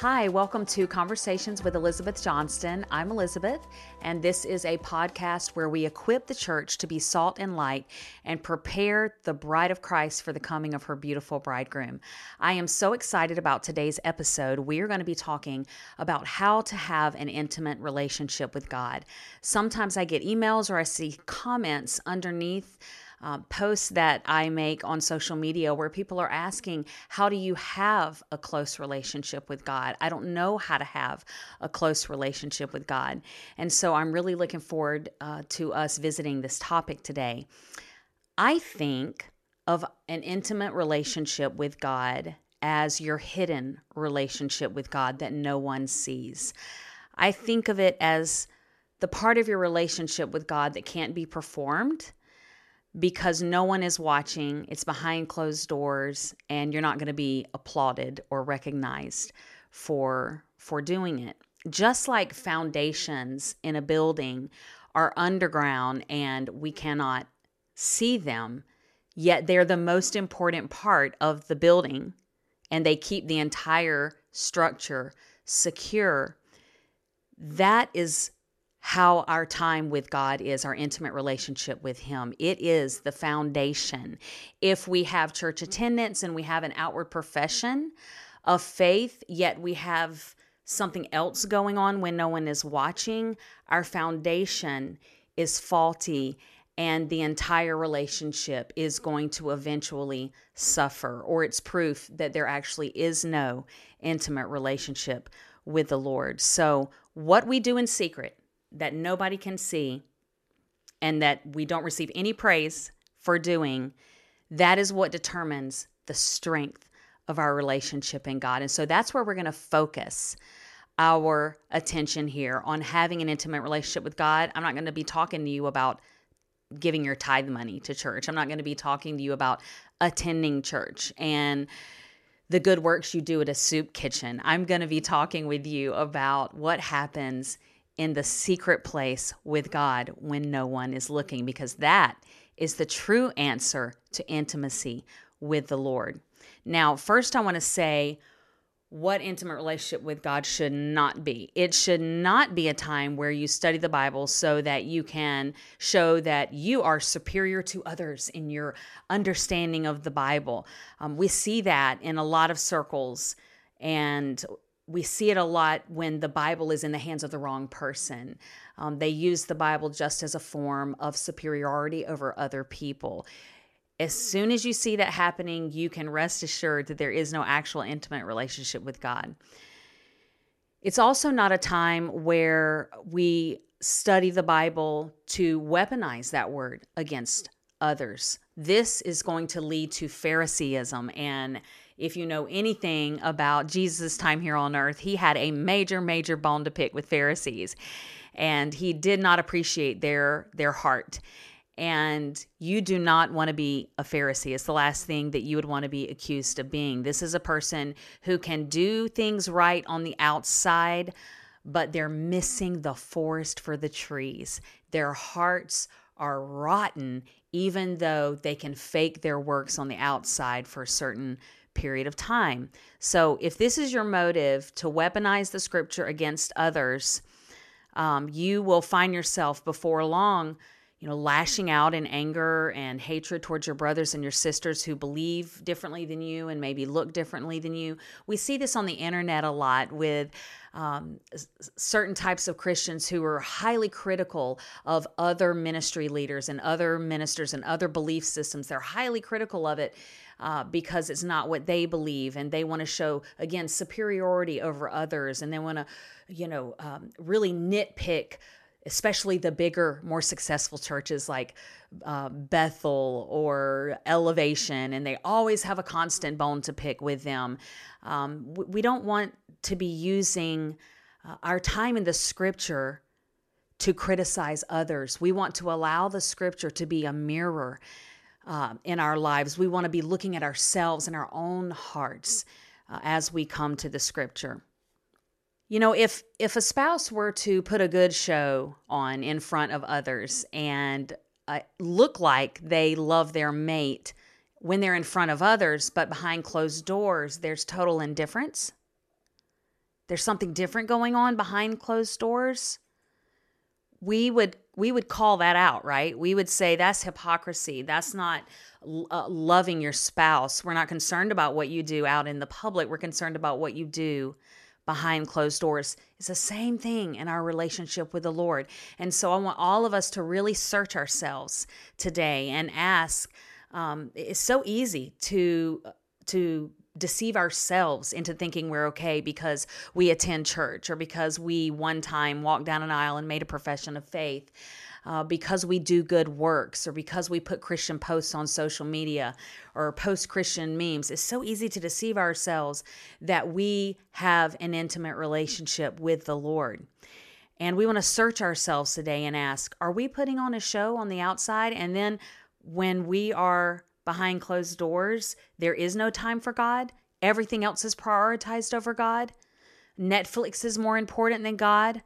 Hi, welcome to Conversations with Elizabeth Johnston. I'm Elizabeth, and this is a podcast where we equip the church to be salt and light and prepare the bride of Christ for the coming of her beautiful bridegroom. I am so excited about today's episode. We are going to be talking about how to have an intimate relationship with God. Sometimes I get emails or I see comments underneath uh, posts that I make on social media where people are asking, How do you have a close relationship with God? I don't know how to have a close relationship with God. And so I'm really looking forward uh, to us visiting this topic today. I think of an intimate relationship with God as your hidden relationship with God that no one sees. I think of it as the part of your relationship with God that can't be performed because no one is watching. It's behind closed doors and you're not going to be applauded or recognized for for doing it. Just like foundations in a building are underground and we cannot see them, yet they're the most important part of the building and they keep the entire structure secure. That is how our time with God is, our intimate relationship with Him. It is the foundation. If we have church attendance and we have an outward profession of faith, yet we have something else going on when no one is watching, our foundation is faulty and the entire relationship is going to eventually suffer, or it's proof that there actually is no intimate relationship with the Lord. So, what we do in secret, that nobody can see and that we don't receive any praise for doing, that is what determines the strength of our relationship in God. And so that's where we're going to focus our attention here on having an intimate relationship with God. I'm not going to be talking to you about giving your tithe money to church. I'm not going to be talking to you about attending church and the good works you do at a soup kitchen. I'm going to be talking with you about what happens in the secret place with God when no one is looking, because that is the true answer to intimacy with the Lord. Now, first, I want to say what intimate relationship with God should not be. It should not be a time where you study the Bible so that you can show that you are superior to others in your understanding of the Bible. Um, we see that in a lot of circles, and we see it a lot when the Bible is in the hands of the wrong person. Um, they use the Bible just as a form of superiority over other people. As soon as you see that happening, you can rest assured that there is no actual intimate relationship with God. It's also not a time where we study the Bible to weaponize that word against others. This is going to lead to Phariseeism and if you know anything about Jesus' time here on earth, he had a major, major bone to pick with Pharisees. And he did not appreciate their their heart. And you do not want to be a Pharisee. It's the last thing that you would want to be accused of being. This is a person who can do things right on the outside, but they're missing the forest for the trees. Their hearts are rotten, even though they can fake their works on the outside for certain period of time. So, if this is your motive to weaponize the scripture against others, um, you will find yourself before long, you know, lashing out in anger and hatred towards your brothers and your sisters who believe differently than you and maybe look differently than you. We see this on the internet a lot with um, certain types of Christians who are highly critical of other ministry leaders and other ministers and other belief systems. They're highly critical of it uh, because it's not what they believe and they want to show again superiority over others and they want to you know um, really nitpick especially the bigger more successful churches like uh, bethel or elevation and they always have a constant bone to pick with them um, we don't want to be using uh, our time in the scripture to criticize others. We want to allow the scripture to be a mirror uh, in our lives. We want to be looking at ourselves and our own hearts uh, as we come to the scripture. You know, if if a spouse were to put a good show on in front of others and uh, look like they love their mate when they're in front of others, but behind closed doors, there's total indifference. there's something different going on behind closed doors, we would we would call that out, right? We would say that's hypocrisy. That's not uh, loving your spouse. We're not concerned about what you do out in the public. We're concerned about what you do behind closed doors. It's the same thing in our relationship with the Lord. And so I want all of us to really search ourselves today and ask. Um, it's so easy to to deceive ourselves into thinking we're okay because we attend church or because we one time walked down an aisle and made a profession of faith. Uh, because we do good works or because we put Christian posts on social media or post Christian memes. It's so easy to deceive ourselves that we have an intimate relationship with the Lord. And we want to search ourselves today and ask Are we putting on a show on the outside? And then when we are behind closed doors. There is no time for God. Everything else is prioritized over God. Netflix is more important than God.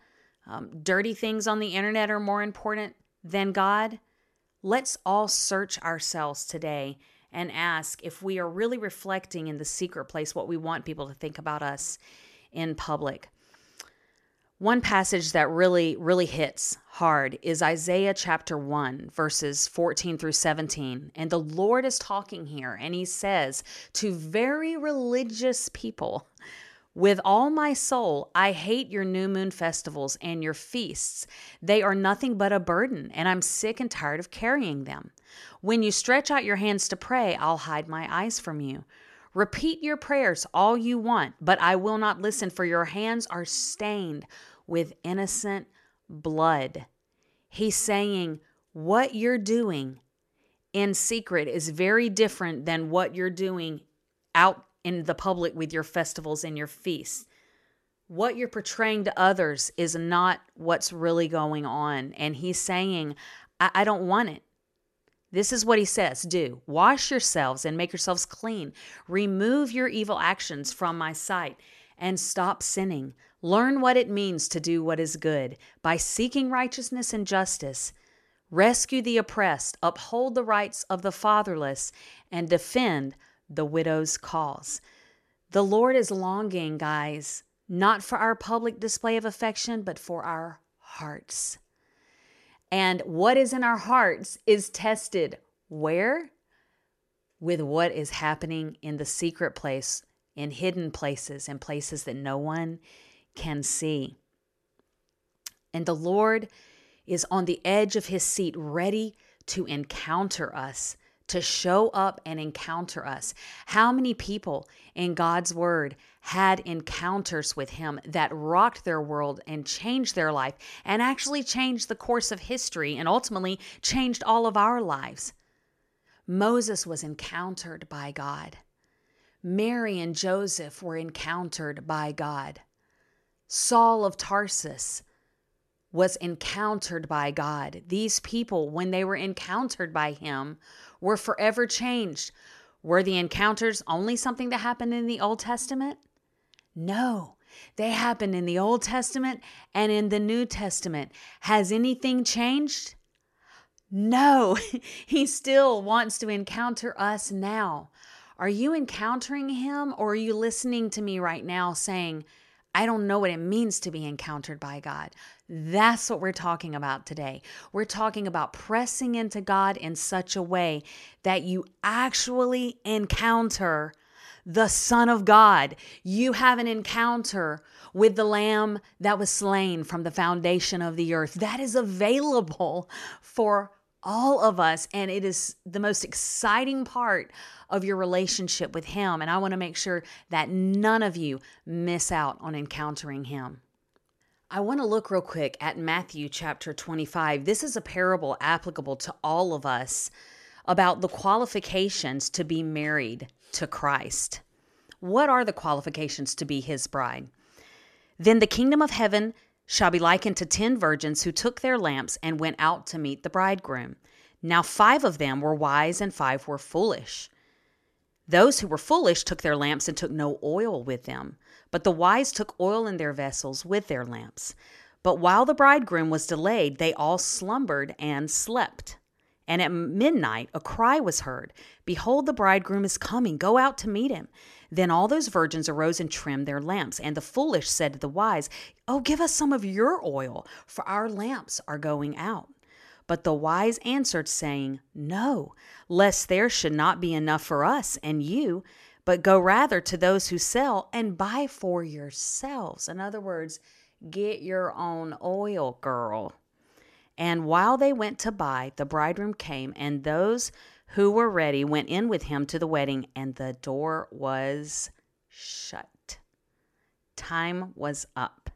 Um, dirty things on the internet are more important than God. Let's all search ourselves today and ask if we are really reflecting in the secret place what we want people to think about us in public. One passage that really, really hits hard is Isaiah chapter 1, verses 14 through 17. And the Lord is talking here, and he says to very religious people, with all my soul, I hate your new moon festivals and your feasts. They are nothing but a burden, and I'm sick and tired of carrying them. When you stretch out your hands to pray, I'll hide my eyes from you. Repeat your prayers all you want, but I will not listen, for your hands are stained with innocent blood. He's saying, What you're doing in secret is very different than what you're doing out in the public with your festivals and your feasts. What you're portraying to others is not what's really going on. And he's saying, I, I don't want it. This is what he says do. Wash yourselves and make yourselves clean. Remove your evil actions from my sight and stop sinning. Learn what it means to do what is good by seeking righteousness and justice. Rescue the oppressed, uphold the rights of the fatherless, and defend the widow's cause. The Lord is longing, guys, not for our public display of affection, but for our hearts. And what is in our hearts is tested where? With what is happening in the secret place, in hidden places, in places that no one can see. And the Lord is on the edge of his seat, ready to encounter us, to show up and encounter us. How many people in God's word had encounters with him that rocked their world and changed their life and actually changed the course of history and ultimately changed all of our lives? Moses was encountered by God. Mary and Joseph were encountered by God. Saul of Tarsus was encountered by God. These people, when they were encountered by him, were forever changed. Were the encounters only something that happened in the Old Testament? No, they happened in the Old Testament and in the New Testament. Has anything changed? No, he still wants to encounter us now. Are you encountering him or are you listening to me right now saying, I don't know what it means to be encountered by God. That's what we're talking about today. We're talking about pressing into God in such a way that you actually encounter the Son of God. You have an encounter with the Lamb that was slain from the foundation of the earth. That is available for all of us. And it is the most exciting part of your relationship with Him. And I want to make sure that none of you miss out on encountering Him. I want to look real quick at Matthew chapter 25. This is a parable applicable to all of us about the qualifications to be married to Christ. What are the qualifications to be His bride? Then the kingdom of heaven shall be likened to ten virgins who took their lamps and went out to meet the bridegroom. Now five of them were wise and five were foolish. Those who were foolish took their lamps and took no oil with them, but the wise took oil in their vessels with their lamps. But while the bridegroom was delayed, they all slumbered and slept. And at midnight a cry was heard Behold, the bridegroom is coming, go out to meet him. Then all those virgins arose and trimmed their lamps. And the foolish said to the wise, Oh, give us some of your oil, for our lamps are going out. But the wise answered, saying, No, lest there should not be enough for us and you, but go rather to those who sell and buy for yourselves. In other words, get your own oil, girl. And while they went to buy, the bridegroom came, and those who were ready went in with him to the wedding, and the door was shut. Time was up.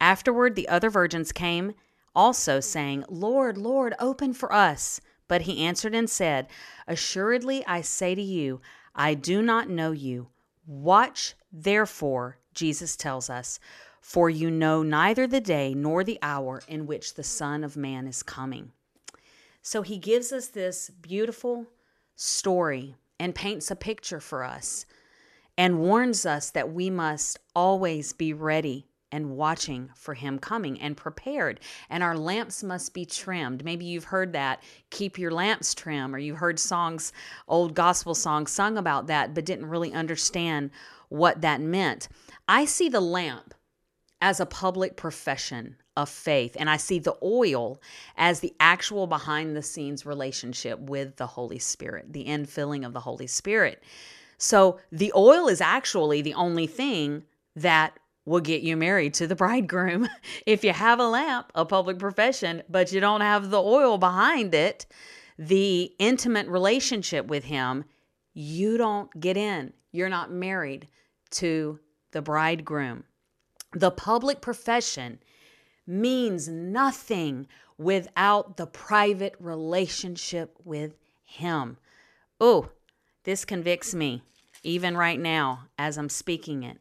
Afterward, the other virgins came also, saying, Lord, Lord, open for us. But he answered and said, Assuredly I say to you, I do not know you. Watch therefore, Jesus tells us, for you know neither the day nor the hour in which the Son of Man is coming. So he gives us this beautiful story and paints a picture for us and warns us that we must always be ready and watching for him coming and prepared. And our lamps must be trimmed. Maybe you've heard that, keep your lamps trim, or you've heard songs, old gospel songs sung about that, but didn't really understand what that meant. I see the lamp as a public profession of faith. And I see the oil as the actual behind the scenes relationship with the Holy Spirit, the infilling of the Holy Spirit. So the oil is actually the only thing that will get you married to the bridegroom. if you have a lamp, a public profession, but you don't have the oil behind it, the intimate relationship with him, you don't get in. You're not married to the bridegroom. The public profession means nothing without the private relationship with Him. Oh, this convicts me, even right now as I'm speaking it.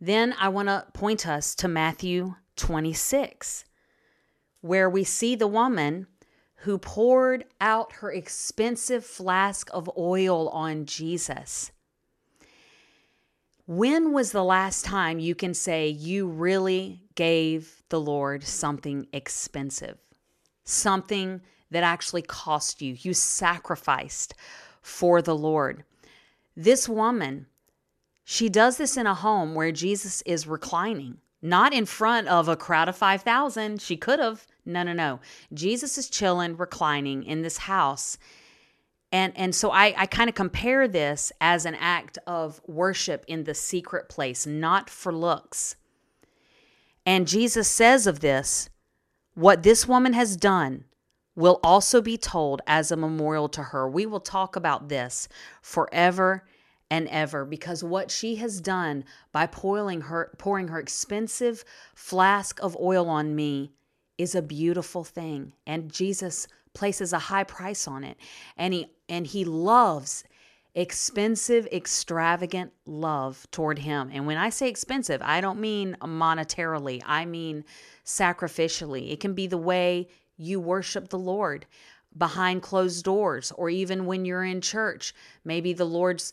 Then I want to point us to Matthew 26, where we see the woman who poured out her expensive flask of oil on Jesus. When was the last time you can say you really gave the Lord something expensive? Something that actually cost you. You sacrificed for the Lord. This woman, she does this in a home where Jesus is reclining, not in front of a crowd of 5,000. She could have. No, no, no. Jesus is chilling, reclining in this house and, and so I, I kind of compare this as an act of worship in the secret place, not for looks. And Jesus says of this, what this woman has done will also be told as a memorial to her. We will talk about this forever and ever because what she has done by pouring her pouring her expensive flask of oil on me is a beautiful thing and Jesus places a high price on it. And he and he loves expensive extravagant love toward him. And when i say expensive i don't mean monetarily. I mean sacrificially. It can be the way you worship the lord behind closed doors or even when you're in church. Maybe the lord's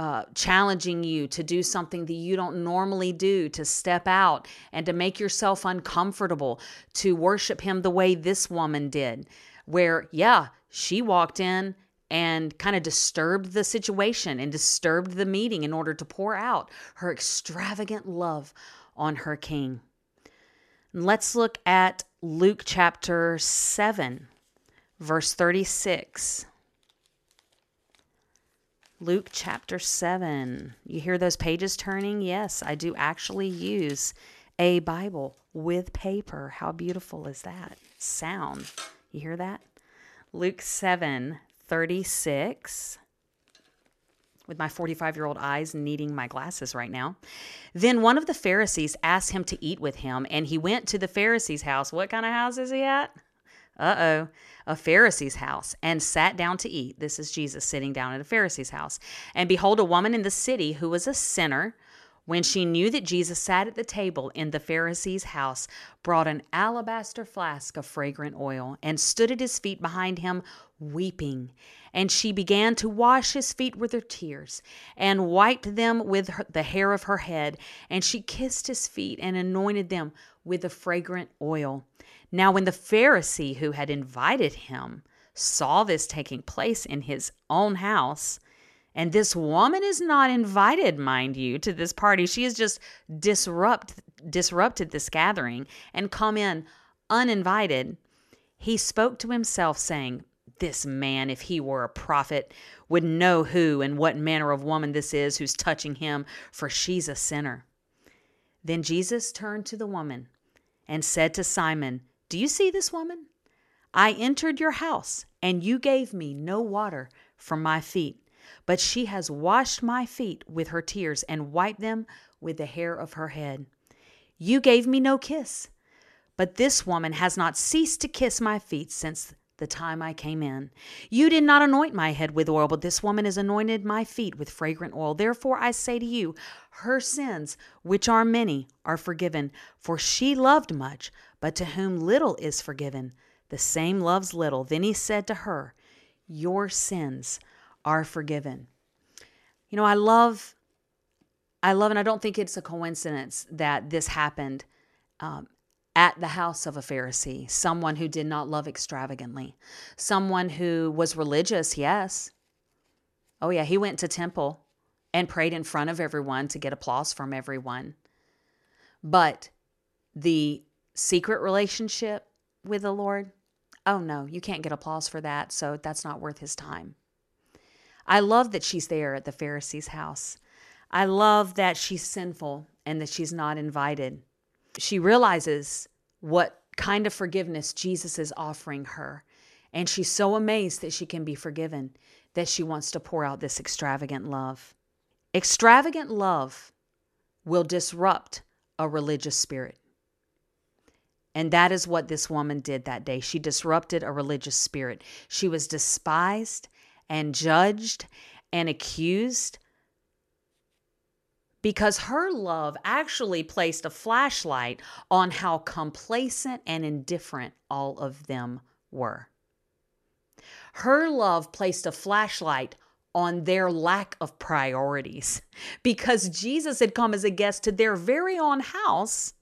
uh, challenging you to do something that you don't normally do, to step out and to make yourself uncomfortable, to worship Him the way this woman did where, yeah, she walked in and kind of disturbed the situation and disturbed the meeting in order to pour out her extravagant love on her king. Let's look at Luke chapter 7, verse 36. Luke chapter 7. You hear those pages turning? Yes, I do actually use a Bible with paper. How beautiful is that? Sound. You hear that? Luke 7 36 with my 45 year old eyes needing my glasses right now. Then one of the Pharisees asked him to eat with him, and he went to the Pharisee's house. What kind of house is he at? Uh oh, a Pharisee's house, and sat down to eat. This is Jesus sitting down at a Pharisee's house. And behold, a woman in the city who was a sinner when she knew that Jesus sat at the table in the Pharisee's house, brought an alabaster flask of fragrant oil and stood at his feet behind him, weeping. And she began to wash his feet with her tears and wiped them with her, the hair of her head. And she kissed his feet and anointed them with the fragrant oil. Now, when the Pharisee who had invited him saw this taking place in his own house. And this woman is not invited, mind you, to this party. She has just disrupt disrupted this gathering and come in uninvited. He spoke to himself, saying, This man, if he were a prophet, would know who and what manner of woman this is who's touching him, for she's a sinner. Then Jesus turned to the woman and said to Simon, Do you see this woman? I entered your house, and you gave me no water for my feet, but she has washed my feet with her tears and wiped them with the hair of her head. You gave me no kiss, but this woman has not ceased to kiss my feet since the time I came in. You did not anoint my head with oil, but this woman has anointed my feet with fragrant oil. Therefore I say to you, her sins, which are many, are forgiven, for she loved much, but to whom little is forgiven, the same loves little. Then he said to her, Your sins are forgiven. You know, I love, I love, and I don't think it's a coincidence that this happened um, at the house of a Pharisee, someone who did not love extravagantly, someone who was religious, yes. Oh, yeah, he went to temple and prayed in front of everyone to get applause from everyone. But the secret relationship with the Lord, oh no, you can't get applause for that, so that's not worth his time. I love that she's there at the Pharisee's house. I love that she's sinful and that she's not invited she realizes what kind of forgiveness Jesus is offering her. And she's so amazed that she can be forgiven that she wants to pour out this extravagant love. Extravagant love will disrupt a religious spirit. And that is what this woman did that day. She disrupted a religious spirit. She was despised and judged and accused because her love actually placed a flashlight on how complacent and indifferent all of them were. Her love placed a flashlight on their lack of priorities because Jesus had come as a guest to their very own house.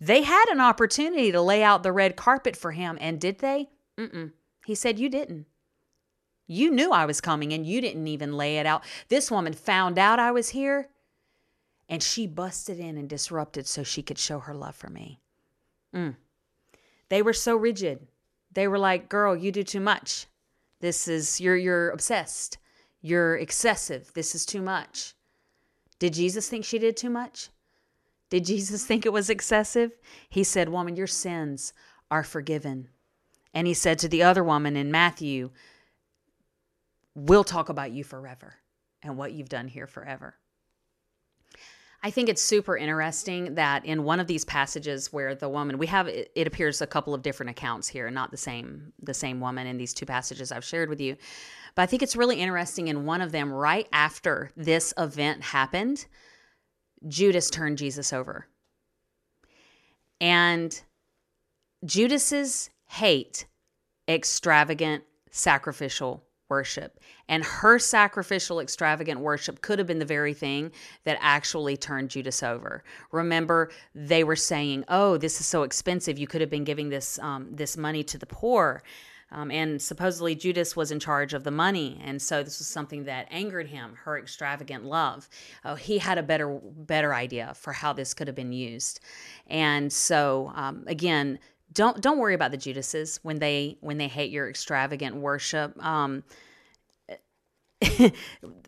They had an opportunity to lay out the red carpet for him, and did they? Mm-mm. He said, You didn't. You knew I was coming and you didn't even lay it out. This woman found out I was here and she busted in and disrupted so she could show her love for me. Mm. They were so rigid. They were like, "Girl, you do too much. This is you're you're obsessed. You're excessive. This is too much." Did Jesus think she did too much? Did Jesus think it was excessive? He said, "Woman, your sins are forgiven." And he said to the other woman in Matthew, "We'll talk about you forever and what you've done here forever." I think it's super interesting that in one of these passages where the woman we have it, appears a couple of different accounts here, not the same the same woman in these two passages I've shared with you. But I think it's really interesting in one of them right after this event happened, Judas turned Jesus over. And Judas's hate extravagant sacrificial worship. And her sacrificial, extravagant worship could have been the very thing that actually turned Judas over. Remember, they were saying, "Oh, this is so expensive. You could have been giving this um, this money to the poor." Um, and supposedly Judas was in charge of the money, and so this was something that angered him. Her extravagant love. Oh, he had a better better idea for how this could have been used, and so um, again, don't don't worry about the Judases when they when they hate your extravagant worship. Um,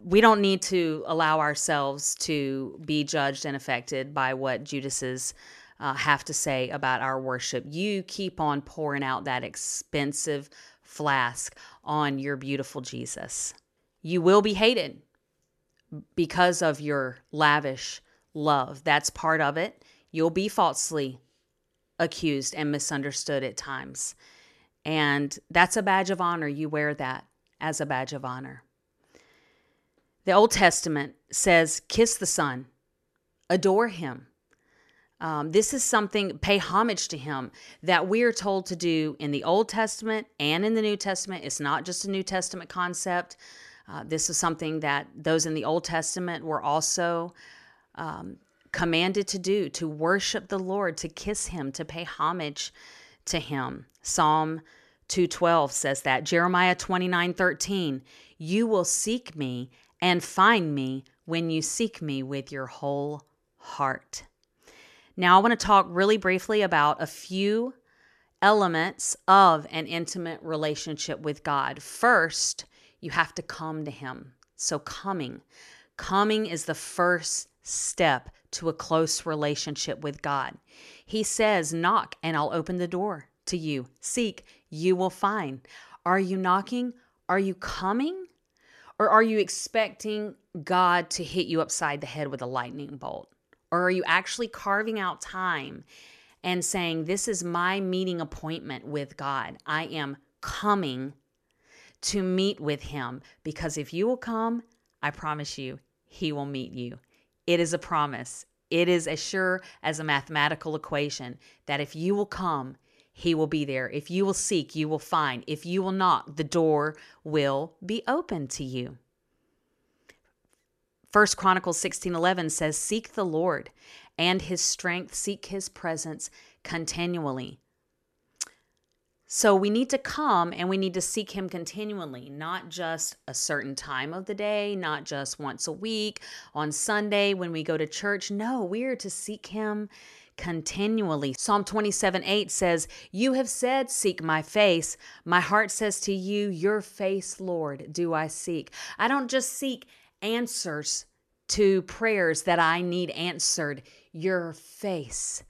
we don't need to allow ourselves to be judged and affected by what Judases uh, have to say about our worship. You keep on pouring out that expensive flask on your beautiful Jesus. You will be hated because of your lavish love. That's part of it. You'll be falsely accused and misunderstood at times. And that's a badge of honor. You wear that as a badge of honor. The Old Testament says, kiss the Son, adore him. Um, this is something, pay homage to him that we are told to do in the Old Testament and in the New Testament. It's not just a New Testament concept. Uh, this is something that those in the Old Testament were also um, commanded to do to worship the Lord, to kiss Him, to pay homage to Him. Psalm 2:12 says that. Jeremiah 29:13, "You will seek me and find me when you seek me with your whole heart." Now, I want to talk really briefly about a few elements of an intimate relationship with God. First, you have to come to Him. So, coming. Coming is the first step to a close relationship with God. He says, Knock, and I'll open the door to you. Seek, you will find. Are you knocking? Are you coming? Or are you expecting God to hit you upside the head with a lightning bolt? Or are you actually carving out time and saying, This is my meeting appointment with God? I am coming to meet with Him because if you will come, I promise you, He will meet you. It is a promise. It is as sure as a mathematical equation that if you will come, he will be there. If you will seek, you will find. If you will knock, the door will be open to you. First Chronicles 16:11 says, "Seek the Lord and his strength, seek his presence continually." So we need to come and we need to seek him continually, not just a certain time of the day, not just once a week, on Sunday when we go to church. No, we are to seek him continually. Psalm 27 8 says, You have said, Seek my face. My heart says to you, Your face, Lord, do I seek. I don't just seek answers to prayers that I need answered. Your face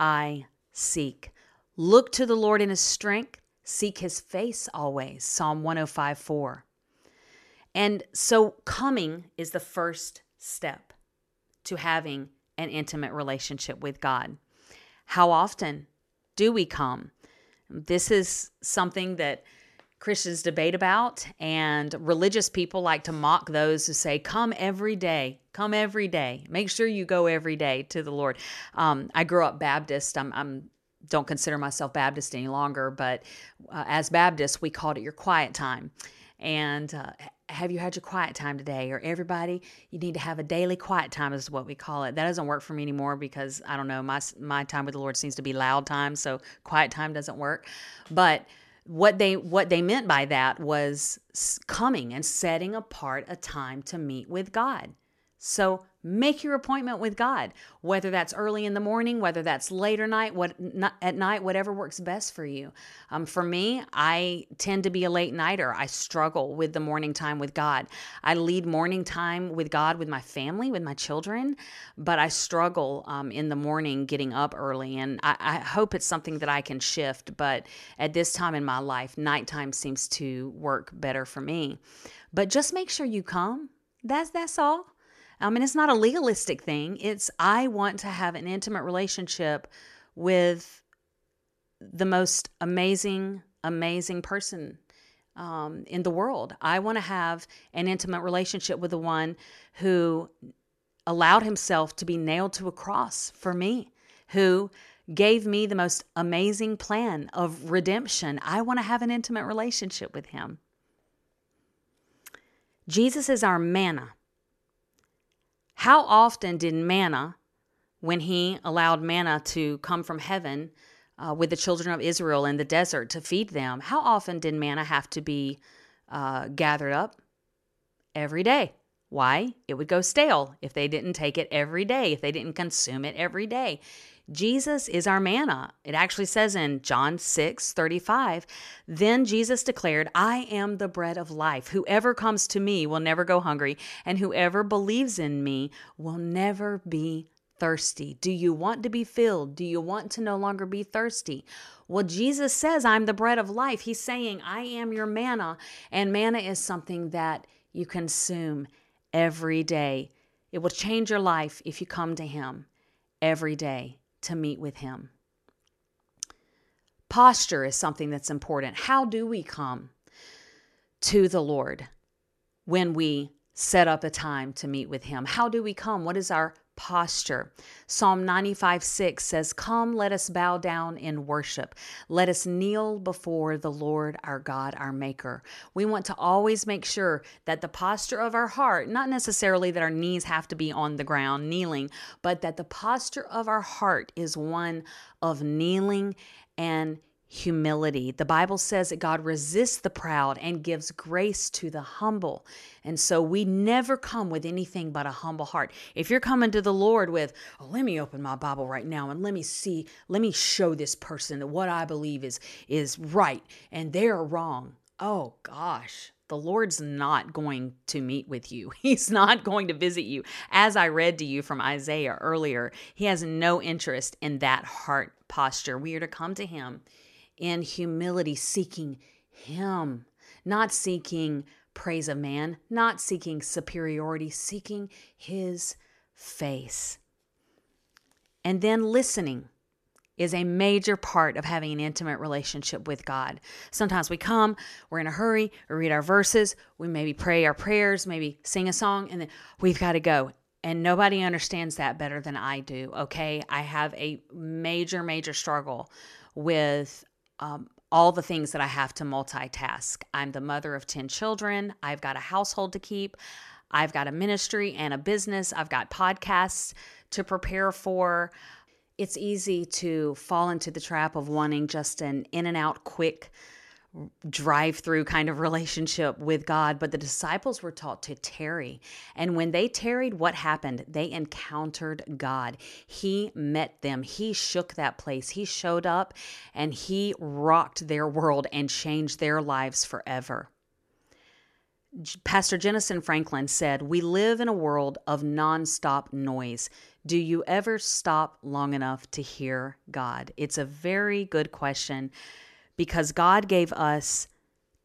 I seek. Look to the Lord in his strength, seek his face always. Psalm 105 4. And so coming is the first step to having an intimate relationship with God. How often do we come? This is something that Christians debate about, and religious people like to mock those who say, Come every day, come every day. Make sure you go every day to the Lord. Um, I grew up Baptist. I'm, I'm don't consider myself Baptist any longer, but uh, as Baptists, we called it your quiet time. And uh, have you had your quiet time today? Or everybody, you need to have a daily quiet time, is what we call it. That doesn't work for me anymore because I don't know, my, my time with the Lord seems to be loud time, so quiet time doesn't work. But what they what they meant by that was coming and setting apart a time to meet with God. So make your appointment with God, whether that's early in the morning, whether that's later night, what at night, whatever works best for you. Um, for me, I tend to be a late nighter. I struggle with the morning time with God. I lead morning time with God with my family, with my children, but I struggle um, in the morning getting up early. And I, I hope it's something that I can shift. But at this time in my life, nighttime seems to work better for me. But just make sure you come. That's that's all. I mean, it's not a legalistic thing. It's I want to have an intimate relationship with the most amazing, amazing person um, in the world. I want to have an intimate relationship with the one who allowed himself to be nailed to a cross for me, who gave me the most amazing plan of redemption. I want to have an intimate relationship with him. Jesus is our manna. How often did manna, when he allowed manna to come from heaven uh, with the children of Israel in the desert to feed them, how often did manna have to be uh, gathered up? Every day. Why? It would go stale if they didn't take it every day, if they didn't consume it every day. Jesus is our manna. It actually says in John 6 35, then Jesus declared, I am the bread of life. Whoever comes to me will never go hungry, and whoever believes in me will never be thirsty. Do you want to be filled? Do you want to no longer be thirsty? Well, Jesus says, I'm the bread of life. He's saying, I am your manna, and manna is something that you consume every day. It will change your life if you come to Him every day to meet with Him. Posture is something that's important. How do we come to the Lord when we set up a time to meet with Him? How do we come? What is our posture. Psalm 95 6 says, Come, let us bow down in worship. Let us kneel before the Lord our God, our Maker. We want to always make sure that the posture of our heart, not necessarily that our knees have to be on the ground kneeling, but that the posture of our heart is one of kneeling and humility. The Bible says that God resists the proud and gives grace to the humble. And so we never come with anything but a humble heart. If you're coming to the Lord with, oh, let me open my Bible right now and let me see, let me show this person that what I believe is is right and they're wrong. Oh gosh, the Lord's not going to meet with you. He's not going to visit you. As I read to you from Isaiah earlier, He has no interest in that heart posture. We are to come to Him in humility, seeking Him, not seeking praise of man, not seeking superiority, seeking His face. And then listening is a major part of having an intimate relationship with God. Sometimes we come, we're in a hurry, we read our verses, we maybe pray our prayers, maybe sing a song, and then we've got to go. And nobody understands that better than I do, okay? I have a major, major struggle with um, all the things that I have to multitask. I'm the mother of 10 children, I've got a household to keep, I've got a ministry and a business, I've got podcasts to prepare for. It's easy to fall into the trap of wanting just an in and out quick drive through kind of relationship with God, but the disciples were taught to tarry. And when they tarried, what happened? They encountered God. He met them, He shook that place, He showed up, and He rocked their world and changed their lives forever. Pastor Jentezen Franklin said, We live in a world of nonstop noise. Do you ever stop long enough to hear God? It's a very good question because God gave us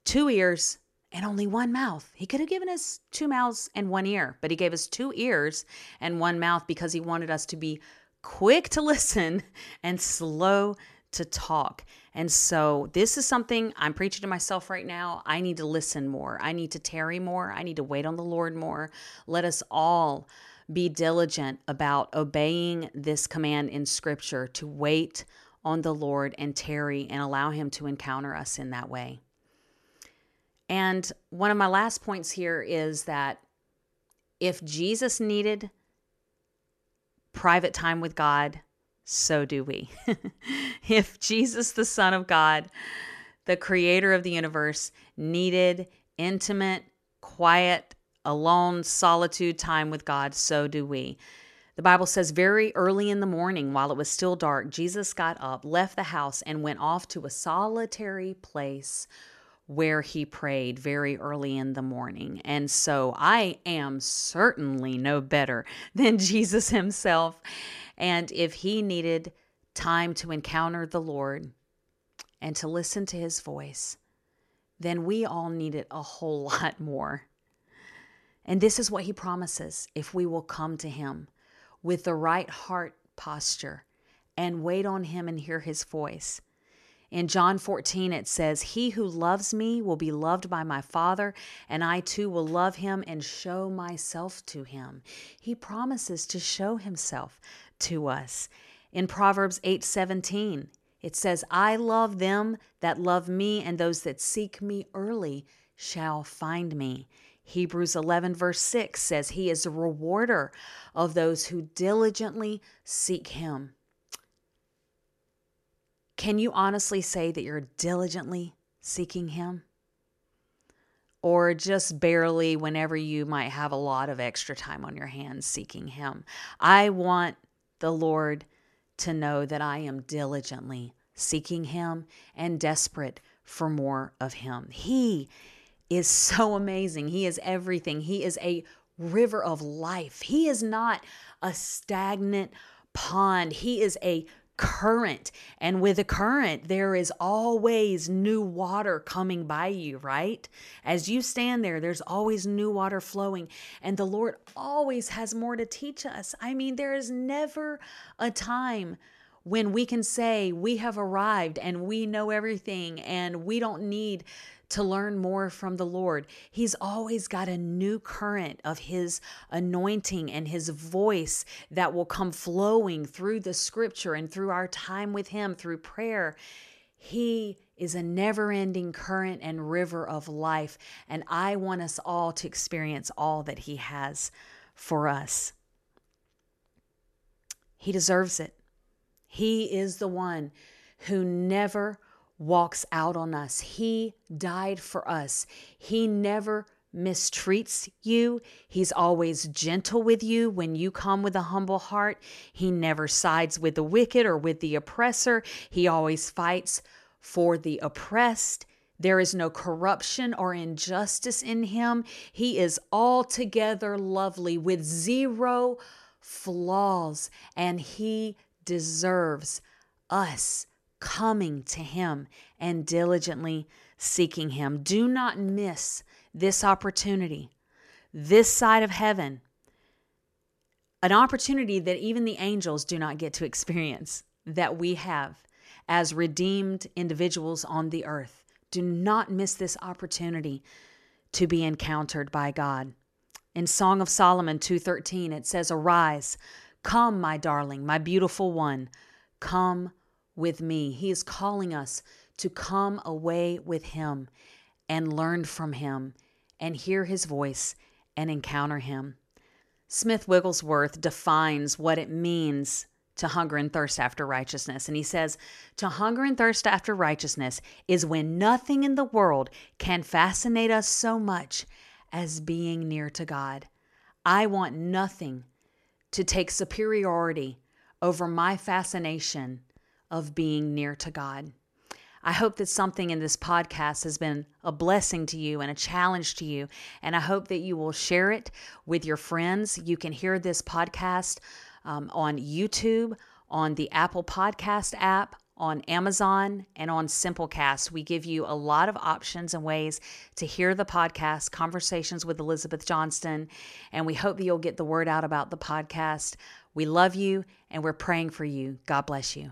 two ears and only one mouth. He could have given us two mouths and one ear, but He gave us two ears and one mouth because He wanted us to be quick to listen and slow to talk. And so, this is something I'm preaching to myself right now. I need to listen more. I need to tarry more. I need to wait on the Lord more. Let us all be diligent about obeying this command in Scripture to wait on the Lord and tarry and allow Him to encounter us in that way. And one of my last points here is that if Jesus needed private time with God, so do we. if Jesus, the Son of God, the creator of the universe, needed intimate, quiet, alone, solitude time with God, so do we. The Bible says, very early in the morning, while it was still dark, Jesus got up, left the house, and went off to a solitary place where he prayed very early in the morning. And so I am certainly no better than Jesus himself. And if he needed time to encounter the Lord and to listen to his voice, then we all need it a whole lot more. And this is what he promises if we will come to him with the right heart posture and wait on him and hear his voice. In John 14, it says, He who loves me will be loved by my Father, and I too will love him and show myself to him. He promises to show himself to us. In Proverbs 8 17, it says, I love them that love me, and those that seek me early shall find me. Hebrews 11, verse 6 says, He is a rewarder of those who diligently seek Him. Can you honestly say that you're diligently seeking Him? Or just barely whenever you might have a lot of extra time on your hands seeking Him? I want the Lord to know that I am diligently seeking Him and desperate for more of Him. He is so amazing. He is everything. He is a river of life. He is not a stagnant pond. He is a current. And with a current, there is always new water coming by you, right? As you stand there, there's always new water flowing. And the Lord always has more to teach us. I mean, there is never a time when we can say we have arrived and we know everything and we don't need to learn more from the Lord. He's always got a new current of His anointing and His voice that will come flowing through the scripture and through our time with Him, through prayer. He is a never ending current and river of life. And I want us all to experience all that He has for us. He deserves it. He is the one who never walks out on us. He died for us. He never mistreats you. He's always gentle with you when you come with a humble heart. He never sides with the wicked or with the oppressor. He always fights for the oppressed. There is no corruption or injustice in him. He is altogether lovely with zero flaws, and he deserves us coming to him and diligently seeking him. Do not miss this opportunity, this side of heaven, an opportunity that even the angels do not get to experience, that we have as redeemed individuals on the earth. Do not miss this opportunity to be encountered by God. In Song of Solomon 2:13 it says arise come my darling my beautiful one come with me he is calling us to come away with him and learn from him and hear his voice and encounter him. Smith Wigglesworth defines what it means to hunger and thirst after righteousness. And he says, To hunger and thirst after righteousness is when nothing in the world can fascinate us so much as being near to God. I want nothing to take superiority over my fascination of being near to God. I hope that something in this podcast has been a blessing to you and a challenge to you. And I hope that you will share it with your friends. You can hear this podcast um, on YouTube, on the Apple Podcast app, on Amazon, and on Simplecast. We give you a lot of options and ways to hear the podcast, Conversations with Elizabeth Johnston. And we hope that you'll get the word out about the podcast. We love you and we're praying for you. God bless you.